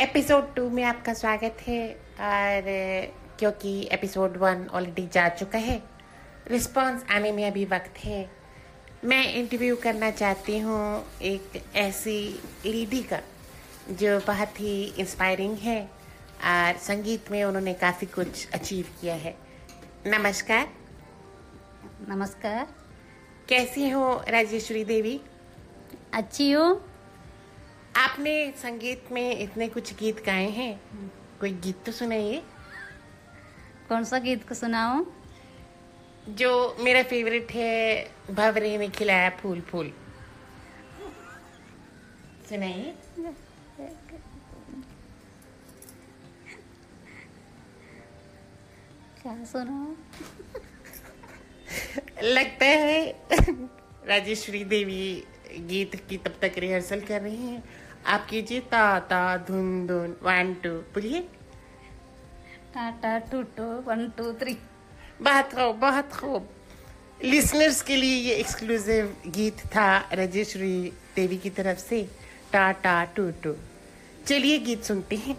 Episode to में आपका स्वागत है और क्योंकि एपिसोड वन ऑलरेडी जा चुका है। रिस्पांस आने में अभी वक्त है। मैं इंटरव्यू करना चाहती हूँ एक ऐसी लेडी का जो बहुत ही इंस्पायरिंग है और संगीत में उन्होंने काफ़ी कुछ अचीव किया है। नमस्कार। नमस्कार। कैसी हो राजेश्वरी देवी? अच्छी हो। आपने संगीत में इतने कुछ गीत गाए हैं? कोई गीत तो सुनाइए। कौन सा गीत को सुनाओ जो मेरा फेवरेट है भवरे ने खिलाया फूल फूल। सुनाइए। क्या सुनाओ लगता है राजेश्वरी देवी गीत की तब तक रिहर्सल कर रही हैं। आप कीजिए ता ता धुन धुन वन टू बोलिए। Tata two two one two three बहुत खूब बहुत खूब। लिसनर्स के लिए ये एक्सक्लूसिव गीत था राजेश्वरी देवी की तरफ़ से टाटा। टू टू चलिए गीत सुनते हैं।